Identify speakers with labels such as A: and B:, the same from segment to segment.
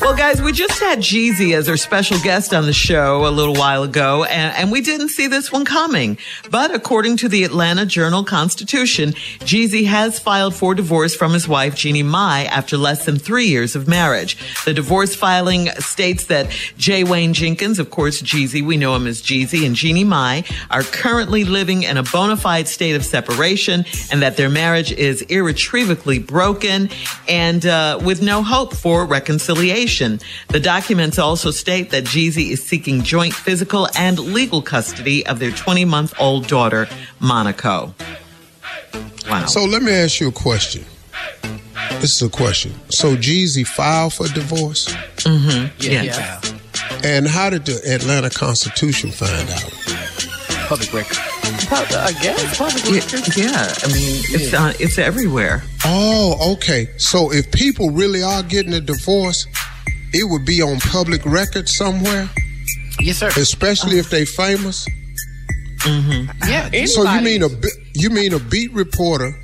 A: Well, guys, we just had Jeezy as our special guest on the show a little while ago, and, and, we didn't see this one coming. But according to the Atlanta Journal Constitution, Jeezy has filed for divorce from his wife, Jeannie Mai, after less than three years of marriage. The divorce filing states that J. Wayne Jenkins, of course, Jeezy, we know him as Jeezy, and Jeannie Mai are currently living in a bona fide state of separation, and that their marriage is irretrievably broken and uh, with no hope for reconciliation. The documents also state that Jeezy is seeking joint physical and legal custody of their 20 month old daughter, Monaco.
B: Wow. So let me ask you a question. This is a question. So Jeezy filed for divorce?
A: Mm-hmm.
C: Yeah. yeah.
B: And how did the Atlanta Constitution find out?
C: Public record. I guess public record.
A: Yeah, yeah. I mean, it's yeah. uh, it's everywhere.
B: Oh, okay. So if people really are getting a divorce, it would be on public record somewhere.
C: Yes, sir.
B: Especially if they famous.
A: Mm-hmm.
C: Yeah. Anybody.
B: So you mean a you mean a beat reporter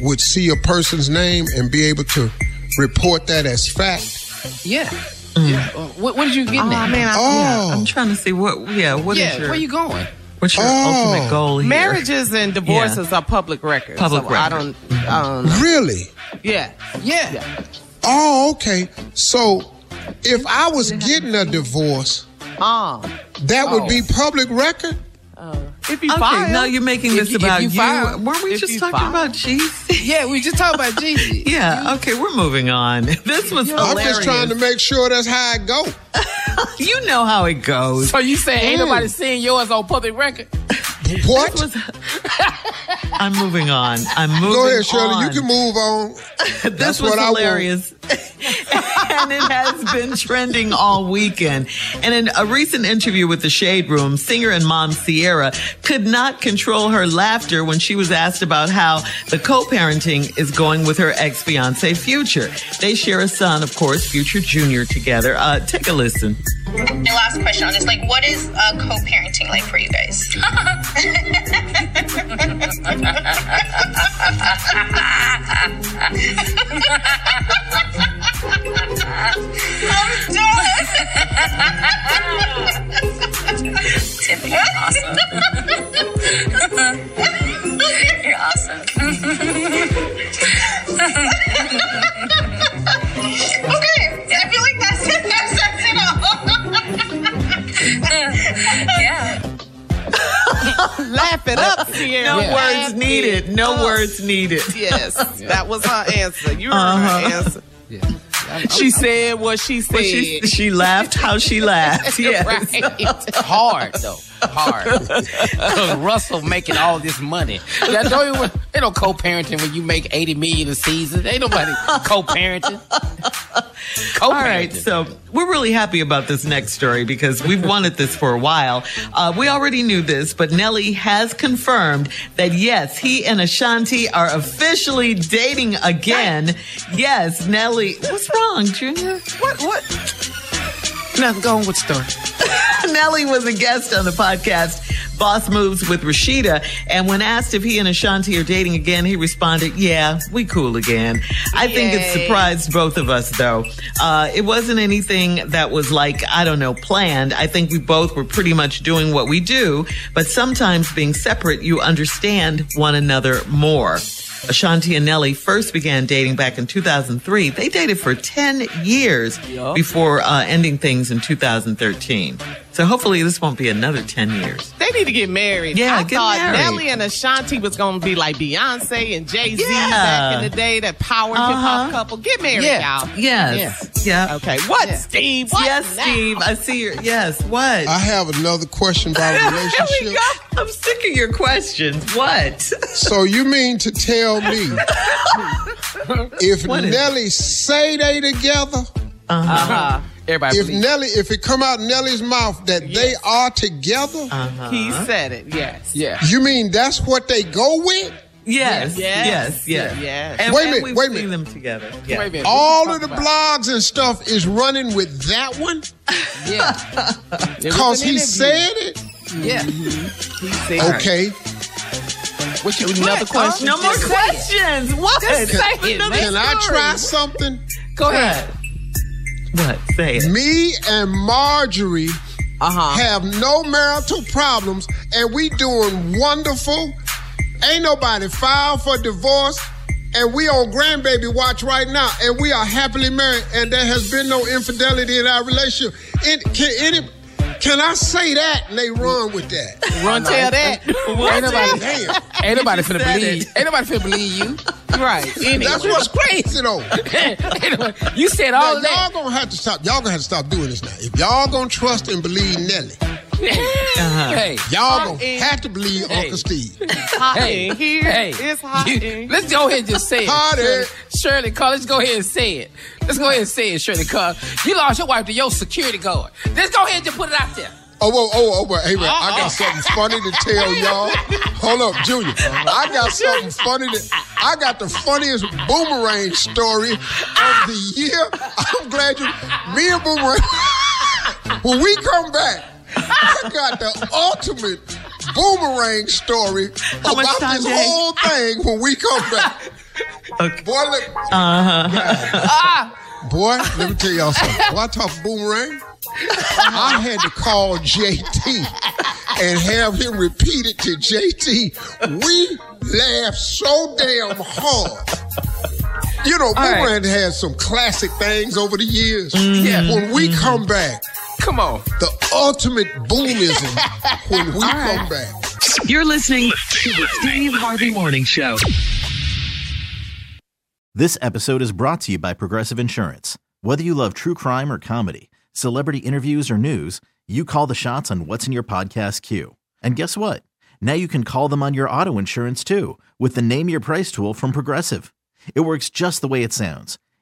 B: would see a person's name and be able to report that as fact?
C: Yeah. Mm. Yeah. Uh, what, what did you get?
A: Oh,
C: now?
A: man, I,
B: oh.
A: yeah, I'm trying to see what. Yeah. What
C: yeah,
A: is your?
C: Where you going?
A: What's your oh. ultimate goal here?
D: Marriages and divorces yeah. are public records.
A: Public
D: so
A: record.
D: I don't. I don't.
B: Really?
D: Yeah.
C: Yeah. yeah.
B: Oh, okay. So if I was getting a divorce,
D: uh,
B: that oh. would be public record.
D: Uh, if you
A: okay,
D: file,
A: now you're making this
D: you,
A: about
D: you.
A: File, Weren't we just talking file. about Jeezy?
D: Yeah, we just talked about Jeezy.
A: yeah. Okay, we're moving on. This was
B: I'm just trying to make sure that's how it go.
A: you know how it goes.
D: So you say ain't nobody seeing yours on public record?
B: What?
A: Was, I'm moving on. I'm moving on.
B: Go ahead, Shirley.
A: On.
B: You can move on.
A: this That's was hilarious. And it has been trending all weekend. And in a recent interview with the Shade Room, singer and mom Ciara could not control her laughter when she was asked about how the co-parenting is going with her ex-fiance Future. They share a son, of course, Future Jr. together. Uh, take a listen.
E: My last question on this, like, what is uh, co-parenting like for you guys? I'm done. Tiffany, you're awesome. you're awesome. okay, I feel like that's it. yeah.
D: Laugh it up, Ciara.
A: No yeah. words needed. No up. words needed.
D: Yes, yeah. that was her answer. You heard uh-huh. her answer. Yeah. She said what she said. Well,
A: she, she, laughed how she laughed. Yes.
C: right. Hard though. Hard. Russell making all this money. That don't even, they don't co-parenting when you make eighty million a season. Ain't nobody co-parenting.
A: Co-parenting. All right, so we're really happy about this next story because we've wanted this for a while. Uh, we already knew this, but Nelly has confirmed that yes, he and Ashanti are officially dating again. Yes, Nelly. What's wrong, Junior?
C: What? What? Nothing. Go on with the story.
A: Nelly was a guest on the podcast Boss Moves with Rasheeda. And when asked if he and Ashanti are dating again, he responded, Yeah, we cool again. I Yay. think it surprised both of us, though. Uh, it wasn't anything that was like, I don't know, planned. I think we both were pretty much doing what we do, but sometimes being separate, you understand one another more. Ashanti and Nelly first began dating back in 2003, they dated for 10 years before uh, ending things in 2013. So hopefully this won't be another 10 years.
D: They need to get married.
A: Yeah,
D: I
A: get
D: thought
A: married.
D: Nelly and Ashanti was going to be like Beyonce and Jay Z
A: Yeah.
D: back in the day, that power hip
A: Uh-huh.
D: hop couple. Get married,
C: Yeah.
D: y'all.
A: Yes. Yeah.
D: Okay. What, Steve? What
A: Yes,
D: now?
A: Steve. I see your. Yes. What?
B: I have another question about
A: Here we
B: relationship.
A: go. I'm sick of your questions. What?
B: So you mean to tell me if
A: What is-
B: Nelly say they together,
D: Uh-huh.
C: Everybody
B: if
C: believe.
B: Nelly, if it come out Nelly's mouth that they are together,
A: Uh-huh.
D: He said it. Yes.
C: Yeah.
B: you mean that's what they go with?
A: Yes.
D: Yes.
A: Yes. Yes.
D: Yes.
A: And,
B: Wait a
A: and
B: minute,
A: we've
B: wait a minute.
A: them together. Yeah.
C: Wait a minute.
B: All of the
C: you talking
B: blogs and stuff is running with that one?
C: Yeah.
B: Because he
D: interview.
B: said it.
C: Yeah.
D: He said
B: Okay,
C: What you
D: Another
C: what,
D: question?
A: No more
C: Just it.
A: questions. What?
C: Just say it,
A: Another
C: man.
B: can I try something?
C: Go ahead.
A: What? Say it.
B: Me and Marjorie
D: Uh-huh.
B: have no marital problems, and we doing wonderful. Ain't nobody filed for divorce, and we on grandbaby watch right now, and we are happily married, and there has been no infidelity in our relationship. It, can any? Can I say that? And they run with that.
D: Run tell that.
C: Ain't nobody,
B: Damn,
C: ain't nobody finna
A: said
C: believe.
A: it.
C: Ain't nobody finna believe you.
D: right. Anyway.
B: that's what's crazy though.
C: Ain't you said all
B: Now,
C: of
B: y'all
C: that.
B: gonna have to stop. Y'all gonna have to stop doing this now. If y'all gonna trust and believe Nelly, Uh-huh.
C: Hey.
B: y'all gonna
D: in-
B: have to believe
C: Hey.
B: Uncle Steve.
D: It's hot
C: Hey,
D: in here.
C: hey,
D: It's hot
C: you-
D: in
C: let's go ahead and just say it.
B: Hot
C: Shirley. Shirley, call. Let's go ahead and say it. Let's go ahead and say it, Shirley. Cause you lost your wife to your security guard. Let's go ahead and just put it out there.
B: Oh, oh, oh, oh, but hey, man, I got something funny to tell y'all. Hold up, Junior. I got something funny to. I got the funniest boomerang story of the year. I'm glad you. Me and Boomerang. when we come back, I got the ultimate boomerang story
A: How
B: about this
A: Jay?
B: whole thing when we come back.
A: Okay.
B: Boy, let, uh-huh.
C: Ah,
B: boy, let me tell y'all something. Boy, I talk boomerang. I had to call JT and have him repeat it to JT. We laughed so damn hard. You know,
A: right.
B: Boomerang has some classic things over the years.
C: Yeah.
B: When we mm-hmm. come back,
C: come on.
B: the ultimate boomism when we come back.
F: You're listening to the Steve Harvey Morning Show.
G: This episode is brought to you by Progressive Insurance. Whether you love true crime or comedy, celebrity interviews or news, you call the shots on what's in your podcast queue. And guess what? Now you can call them on your auto insurance too with the Name Your Price tool from Progressive. It works just the way it sounds.